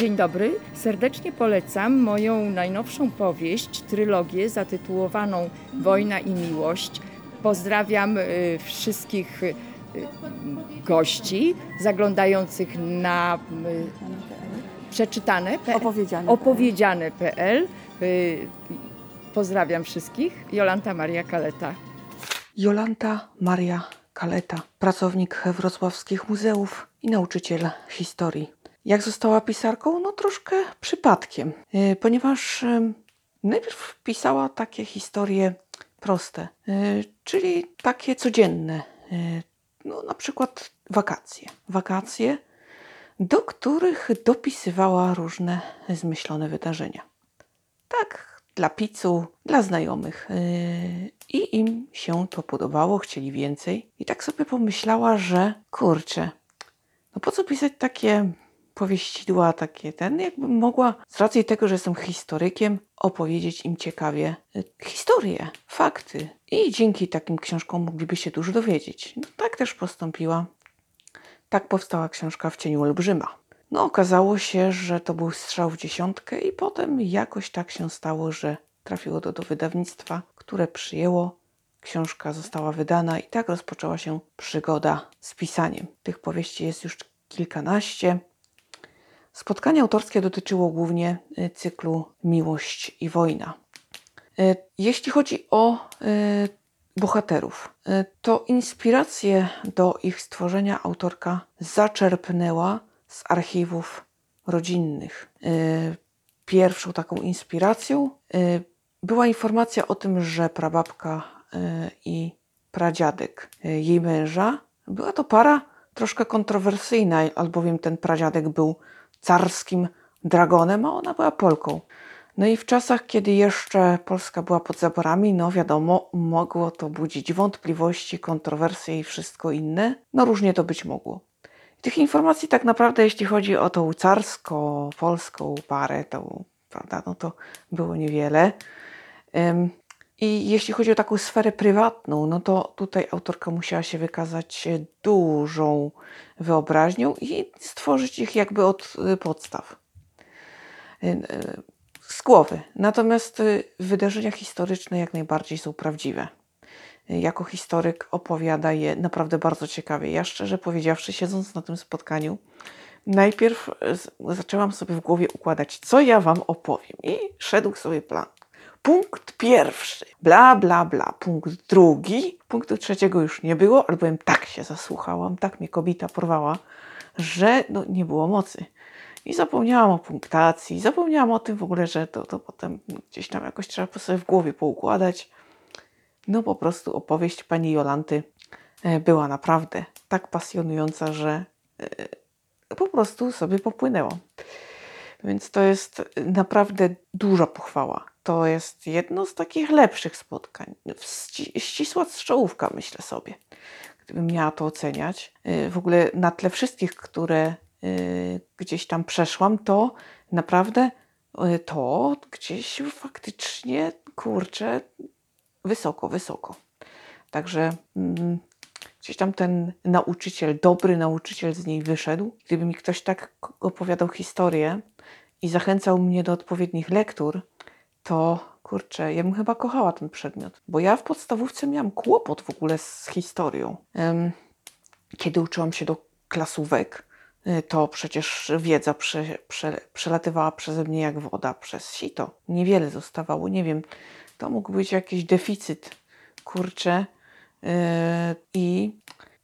Dzień dobry. Serdecznie polecam moją najnowszą powieść, trylogię zatytułowaną Wojna i Miłość. Pozdrawiam y, wszystkich y, gości zaglądających na y, przeczytane Opowiedziane. opowiedziane.pl. Y, Pozdrawiam wszystkich. Jolanta Maria Kaleta. Jolanta Maria Kaleta, pracownik wrocławskich muzeów i nauczyciel historii. Jak została pisarką? No troszkę przypadkiem, e, ponieważ e, najpierw pisała takie historie proste, e, czyli takie codzienne, no na przykład wakacje. Wakacje, do których dopisywała różne zmyślone wydarzenia. Tak, dla pizzu, dla znajomych. I im się to podobało, chcieli więcej. I tak sobie pomyślała, że kurczę, no po co pisać takie powieścidła, takie ten, jakbym mogła, z racji tego, że jestem historykiem, opowiedzieć im ciekawie y, historie, fakty. I dzięki takim książkom mogliby się dużo dowiedzieć. No, tak też postąpiła. Tak powstała książka W cieniu olbrzyma. No, okazało się, że to był strzał w dziesiątkę, i potem jakoś tak się stało, że trafiło to do wydawnictwa, które przyjęło. Książka została wydana, i tak rozpoczęła się przygoda z pisaniem. Tych powieści jest już kilkanaście. Spotkanie autorskie dotyczyło głównie y, cyklu Miłość i Wojna. Y, Jeśli chodzi o y, bohaterów, to inspirację do ich stworzenia autorka zaczerpnęła z archiwów rodzinnych. Pierwszą taką inspiracją była informacja o tym, że prababka i pradziadek jej męża była to para troszkę kontrowersyjna, albowiem ten pradziadek był carskim dragonem, a ona była Polką. No i w czasach, kiedy jeszcze Polska była pod zaborami, no wiadomo, mogło to budzić wątpliwości, kontrowersje i wszystko inne. No różnie to być mogło. Tych informacji tak naprawdę, jeśli chodzi o tą carsko-polską parę, to, prawda, no to było niewiele. Ym, I jeśli chodzi o taką sferę prywatną, no to tutaj autorka musiała się wykazać dużą wyobraźnią i stworzyć ich jakby od y, podstaw. Y, y, Z głowy. Natomiast wydarzenia historyczne jak najbardziej są prawdziwe jako historyk opowiada je naprawdę bardzo ciekawie. Ja szczerze powiedziawszy, siedząc na tym spotkaniu, najpierw zaczęłam sobie w głowie układać, co ja wam opowiem. I szedł sobie plan. Punkt pierwszy, bla, bla, bla. Punkt drugi, punktu trzeciego już nie było, albowiem tak się zasłuchałam, tak mnie kobieta porwała, że no, nie było mocy. I zapomniałam o punktacji, zapomniałam o tym w ogóle, że to, to potem gdzieś tam jakoś trzeba sobie w głowie poukładać. No po prostu opowieść pani Jolanty e, była naprawdę tak pasjonująca, że e, po prostu sobie popłynęło. Więc to jest naprawdę duża pochwała. To jest jedno z takich lepszych spotkań. Ści- ścisła strzałówka, myślę sobie, gdybym miała to oceniać. E, W ogóle na tle wszystkich, które e, gdzieś tam przeszłam, to naprawdę e, to gdzieś faktycznie, kurczę, wysoko, wysoko. Także mm, gdzieś tam ten nauczyciel, dobry nauczyciel z niej wyszedł. Gdyby mi ktoś tak opowiadał historię i zachęcał mnie do odpowiednich lektur, to kurczę, ja bym chyba kochała ten przedmiot. Bo ja w podstawówce miałam kłopot w ogóle z historią. Kiedy uczyłam się do klasówek, y, to przecież wiedza prze, prze, przelatywała przeze mnie jak woda przez sito. Niewiele zostawało, nie wiem, to mógł być jakiś deficyt, kurczę. Yy, I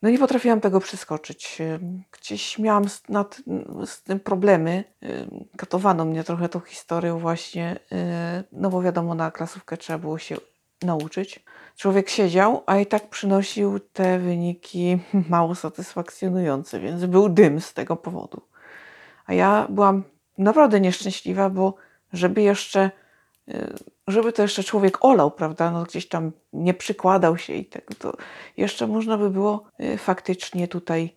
no nie potrafiłam tego przeskoczyć. Gdzieś miałam z, nad, z tym problemy. Katowano mnie trochę tą historią właśnie, yy, no bo wiadomo, na klasówkę trzeba było się nauczyć. Człowiek siedział, a i tak przynosił te wyniki mało satysfakcjonujące, więc był dym z tego powodu. A ja byłam naprawdę nieszczęśliwa, bo żeby jeszcze żeby to jeszcze człowiek olał, prawda, no gdzieś tam nie przykładał się i tego, to jeszcze można by było y, faktycznie tutaj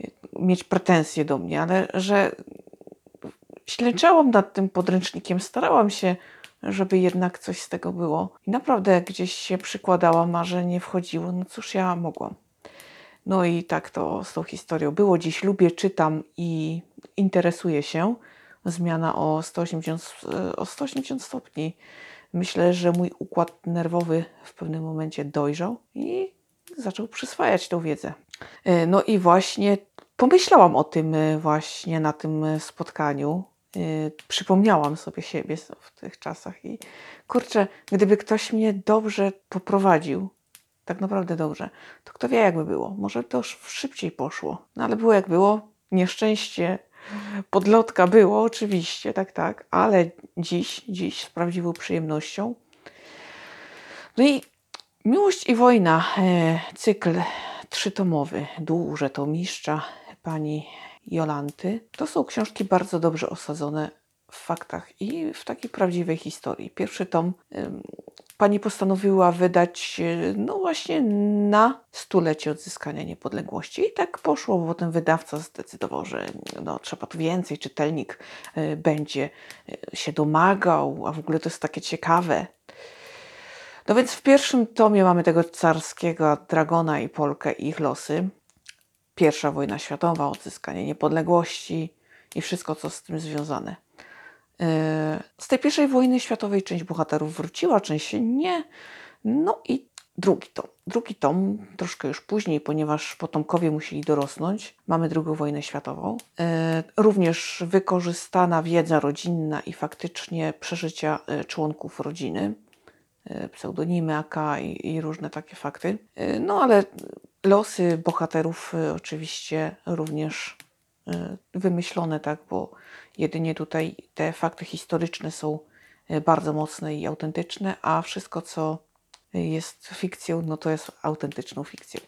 y, mieć pretensje do mnie, ale że ślęczałam nad tym podręcznikiem, starałam się, żeby jednak coś z tego było. I naprawdę gdzieś się przykładałam, a że nie wchodziło, no cóż ja mogłam. No i tak to z tą historią było. Dziś lubię, czytam i interesuję się. Zmiana o 180, e, o 180 stopni. Myślę, że mój układ nerwowy w pewnym momencie dojrzał i zaczął przyswajać tą wiedzę. E, No i właśnie pomyślałam o tym e, właśnie na tym e, spotkaniu. Przypomniałam sobie siebie w tych czasach i kurczę, gdyby ktoś mnie dobrze poprowadził, tak naprawdę dobrze, to kto wie jakby było. Może to szybciej poszło. No ale było jak było. Nieszczęście, podlotka było oczywiście, tak, tak, ale dziś, dziś z prawdziwą przyjemnością. No i Miłość i wojna, e, cykl trzytomowy, duże to mistrza pani Jolanty. To są książki bardzo dobrze osadzone w faktach i w takiej prawdziwej historii. Pierwszy tom pani postanowiła wydać, e, no właśnie na stulecie odzyskania niepodległości. I tak poszło, bo potem wydawca zdecydował, że no, trzeba tu więcej, czytelnik e, będzie e, się domagał, a w ogóle to jest takie ciekawe. No więc w pierwszym tomie mamy tego carskiego dragona i Polkę i ich losy. Pierwsza wojna światowa, odzyskanie niepodległości i wszystko, co z tym związane. Yy, Z tej pierwszej wojny światowej część bohaterów wróciła, część nie. No i drugi tom. Drugi tom troszkę już później, ponieważ potomkowie musieli dorosnąć. Mamy drugą wojnę światową. Yy, Również wykorzystana wiedza rodzinna i faktycznie przeżycia yy, członków rodziny e, pseudonimy AK i, i różne takie fakty. E, No ale losy bohaterów e, oczywiście również e, wymyślone, tak, bo jedynie tutaj te fakty historyczne są e, bardzo mocne i autentyczne, a wszystko co jest fikcją, no to jest autentyczną fikcją.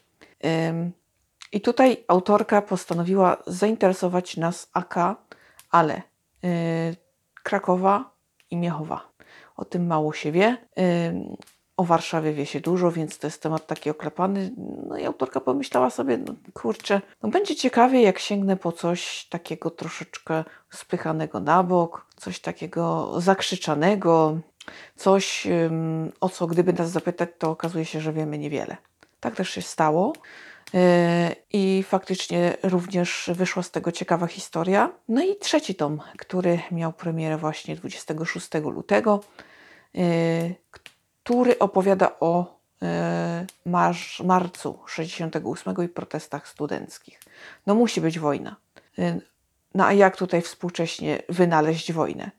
I tutaj autorka postanowiła zainteresować nas AK, ale e, Krakowa i Miechowa. O tym mało się wie. O Warszawie wie się dużo, więc to jest temat taki oklepany. No i autorka pomyślała sobie, no kurczę, no będzie ciekawie, jak sięgnę po coś takiego troszeczkę spychanego na bok, coś takiego zakrzyczanego, coś, o co gdyby nas zapytać, to okazuje się, że wiemy niewiele. Tak też się stało. Yy, I faktycznie również wyszła z tego ciekawa historia. No i trzeci tom, który miał premierę właśnie 26 lutego, yy, który opowiada o marsz, marcu 68 i protestach studenckich. No musi być wojna. Yy, No a jak tutaj współcześnie wynaleźć wojnę?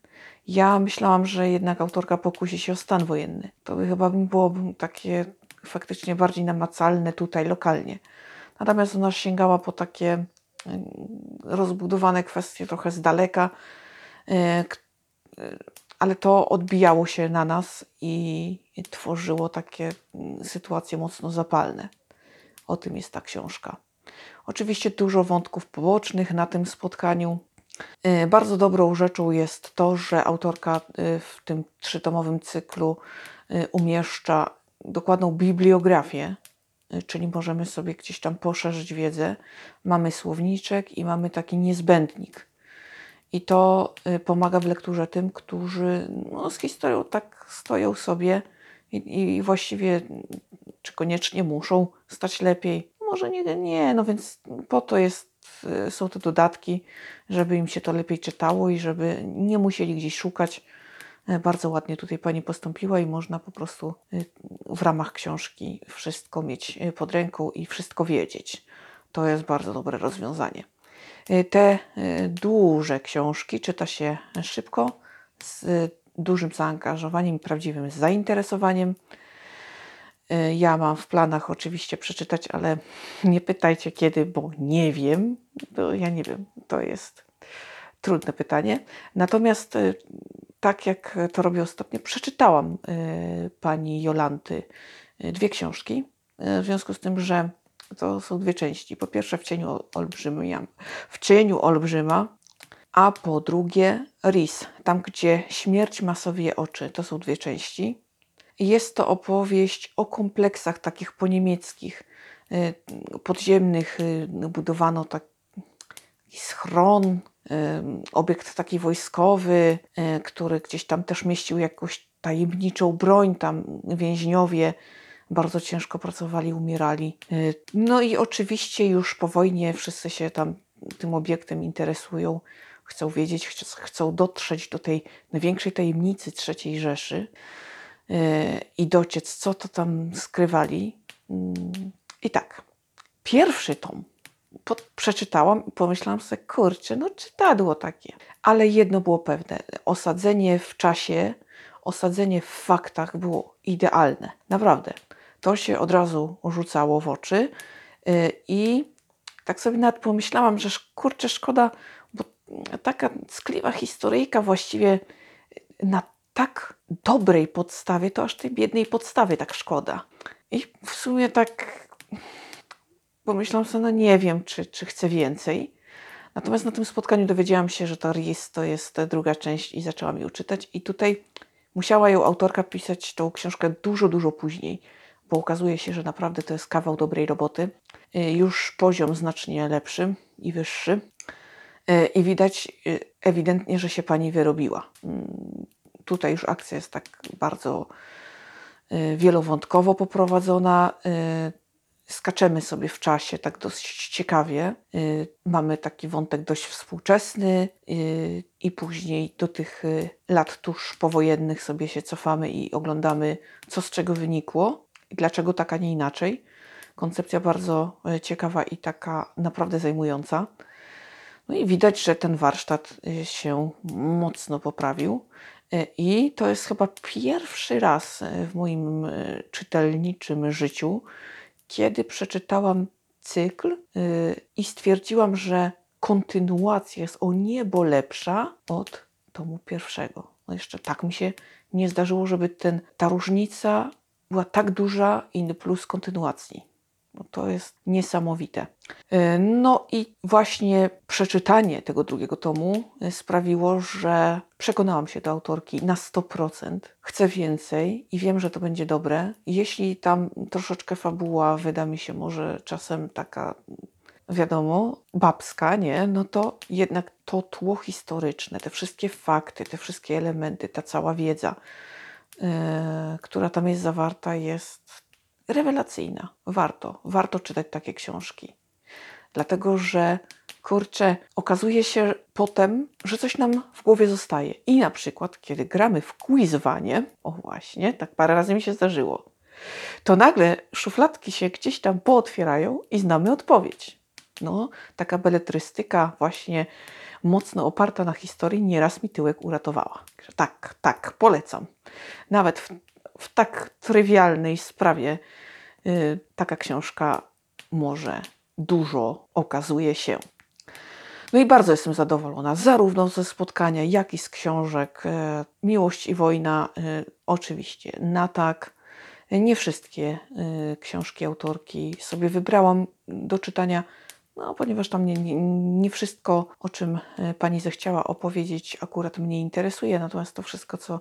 Ja myślałam, że jednak autorka pokusi się o stan wojenny. To by chyba byłoby takie faktycznie bardziej namacalne tutaj lokalnie. Natomiast ona sięgała po takie mm, rozbudowane kwestie trochę z daleka, e, e, ale to odbijało się na nas i tworzyło takie mm, sytuacje mocno zapalne. O tym jest ta książka. Oczywiście dużo wątków pobocznych na tym spotkaniu. E, Bardzo dobrą rzeczą jest to, że autorka e, w tym trzytomowym cyklu e, umieszcza dokładną bibliografię, czyli możemy sobie gdzieś tam poszerzyć wiedzę. Mamy słowniczek i mamy taki niezbędnik. I to y, pomaga w lekturze tym, którzy no, z historią tak stoją sobie i, i właściwie czy koniecznie muszą stać lepiej. Może nie, nie, no więc po to jest, y, są te dodatki, żeby im się to lepiej czytało i żeby nie musieli gdzieś szukać. E, Bardzo ładnie tutaj pani postąpiła i można po prostu y, w ramach książki wszystko mieć y, pod ręką i wszystko wiedzieć. To jest bardzo dobre rozwiązanie. Y, Te duże książki czyta się szybko, z dużym zaangażowaniem i prawdziwym zainteresowaniem. Y, Ja mam w planach oczywiście przeczytać, ale nie pytajcie kiedy, bo nie wiem. Bo ja nie wiem, to jest trudne pytanie. Natomiast y, tak jak to robię ostatnio, przeczytałam y, pani Jolanty dwie książki. W związku z tym, że to są dwie części. Po pierwsze w cieniu w cieniu olbrzyma, a po drugie Ris, tam gdzie śmierć ma sobie oczy. To są dwie części. Jest to opowieść o kompleksach takich poniemieckich, y, podziemnych. y, Budowano tak, taki schron, y, obiekt taki wojskowy, który gdzieś tam też mieścił jakąś tajemniczą broń. Tam więźniowie bardzo ciężko pracowali, umierali. No i oczywiście już po wojnie wszyscy się tam tym obiektem interesują, chcą wiedzieć, ch- chcą dotrzeć do tej największej tajemnicy III Rzeszy yy, i dociec, co to tam skrywali. Mm, I tak, pierwszy tom po, przeczytałam i pomyślałam sobie, kurczę, no czytadło takie. Ale jedno było pewne, osadzenie w czasie, osadzenie w faktach było idealne. Naprawdę. To się od razu rzucało w oczy yy, i tak sobie nawet pomyślałam, że kurczę, szkoda, taka ckliwa historyjka właściwie na tak dobrej podstawie, to aż tej biednej podstawy tak szkoda. I w sumie tak pomyślałam sobie, no nie wiem, czy, czy chcę więcej. Natomiast na tym spotkaniu dowiedziałam się, że to RIS to jest druga część i zaczęłam ją czytać. I tutaj musiała ją autorka pisać tą książkę dużo, dużo później, bo okazuje się, że naprawdę to jest kawał dobrej roboty. Y, Już poziom znacznie lepszy i wyższy. Y, I widać y, ewidentnie, że się pani wyrobiła. Mm, Tutaj już akcja jest tak bardzo y, wielowątkowo poprowadzona. Skaczemy sobie w czasie tak dosyć ciekawie. Mamy taki wątek dość współczesny i później do tych lat tuż powojennych sobie się cofamy i oglądamy, co z czego wynikło i dlaczego tak, a nie inaczej. Koncepcja bardzo ciekawa i taka naprawdę zajmująca. No i widać, że ten warsztat y, się mocno poprawił. Y, I to jest chyba pierwszy raz y, w moim czytelniczym życiu, kiedy przeczytałam cykl i stwierdziłam, że kontynuacja jest o niebo lepsza od tomu pierwszego. No jeszcze tak mi się nie zdarzyło, żeby ten, ta różnica była tak duża i plus kontynuacji. No to jest niesamowite. Y, No i właśnie przeczytanie tego drugiego tomu y, sprawiło, że przekonałam się do autorki na 100%. Chcę więcej i wiem, że to będzie dobre. Jeśli tam troszeczkę fabuła wyda mi się może czasem taka, wiadomo, babska, nie? No to jednak to tło historyczne, te wszystkie fakty, te wszystkie elementy, ta cała wiedza, yy, która tam jest zawarta, jest rewelacyjna. Warto, warto czytać takie książki. Dlatego, że kurczę, okazuje się potem, że coś nam w głowie zostaje. I na przykład, kiedy gramy w quizwanie, o właśnie, tak parę razy mi się zdarzyło, to nagle szufladki się gdzieś tam pootwierają i znamy odpowiedź. No, taka beletrystyka właśnie mocno oparta na historii nieraz mi tyłek uratowała. Tak, tak, polecam. Nawet w, w tak trywialnej sprawie y, taka książka może dużo okazuje się. No i bardzo jestem zadowolona, zarówno ze spotkania, jak i z książek. E, Miłość i wojna, e, oczywiście na tak. Nie wszystkie książki autorki sobie wybrałam do czytania, no, ponieważ tam nie, nie, nie wszystko, o czym pani zechciała opowiedzieć, akurat mnie interesuje, natomiast to wszystko, co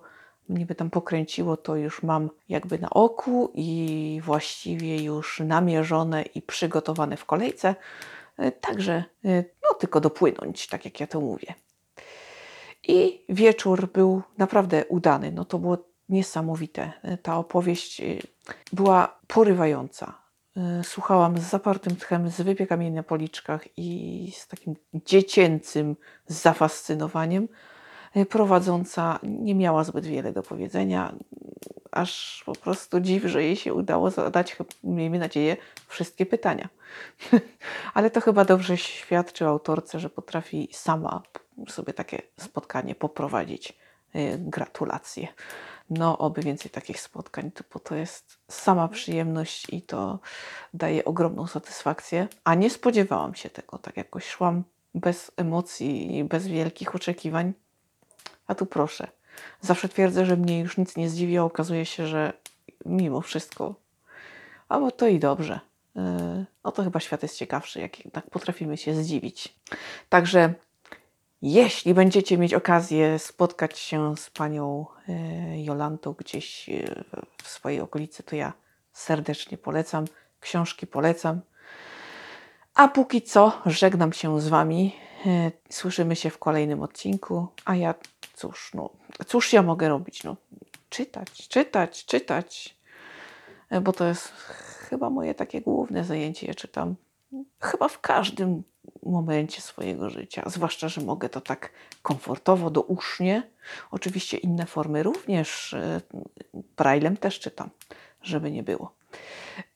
mnie by tam pokręciło, to już mam jakby na oku i właściwie już namierzone i przygotowane w kolejce. E, Także e, no tylko dopłynąć, tak jak ja to mówię. I wieczór był naprawdę udany. No to było niesamowite. E, Ta opowieść była porywająca. Słuchałam z zapartym tchem, z wypiekami na policzkach i z takim dziecięcym zafascynowaniem. E, Prowadząca nie miała zbyt wiele do powiedzenia, aż po prostu dziw, że jej się udało zadać, miejmy nadzieję, wszystkie pytania. Ale to chyba dobrze świadczy autorce, że potrafi sama sobie takie spotkanie poprowadzić. Y, Gratulacje. No, oby więcej takich spotkań, bo to jest sama przyjemność i to daje ogromną satysfakcję. A nie spodziewałam się tego, tak jakoś szłam bez emocji i bez wielkich oczekiwań. A tu proszę. Zawsze twierdzę, że mnie już nic nie zdziwi, a okazuje się, że mimo wszystko, a bo to i dobrze. No to chyba świat jest ciekawszy, jak jednak potrafimy się zdziwić. Także jeśli będziecie mieć okazję spotkać się z panią yy, Jolantą gdzieś yy, w swojej okolicy, to ja serdecznie polecam. Książki polecam. A póki co żegnam się z Wami. Słyszymy się w kolejnym odcinku. A ja, cóż, no, cóż ja mogę robić? No, czytać, czytać, czytać. E, Bo to jest chyba moje takie główne zajęcie. Ja czytam chyba w każdym momencie swojego życia. Zwłaszcza, że mogę to tak komfortowo, dousznie. Oczywiście inne formy również. e, Braillem też czytam, żeby nie było.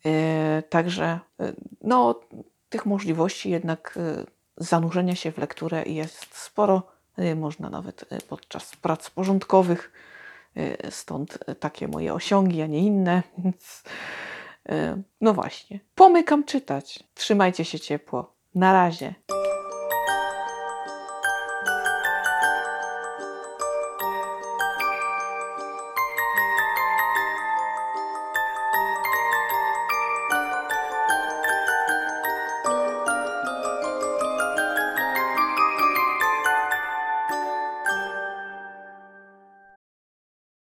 E, Także no, tych możliwości jednak zanurzenia się w lekturę jest sporo. E, Można nawet e, podczas prac porządkowych. E, Stąd takie moje osiągi, a nie inne. Więc no właśnie. Pomykam czytać. Trzymajcie się ciepło. Na razie.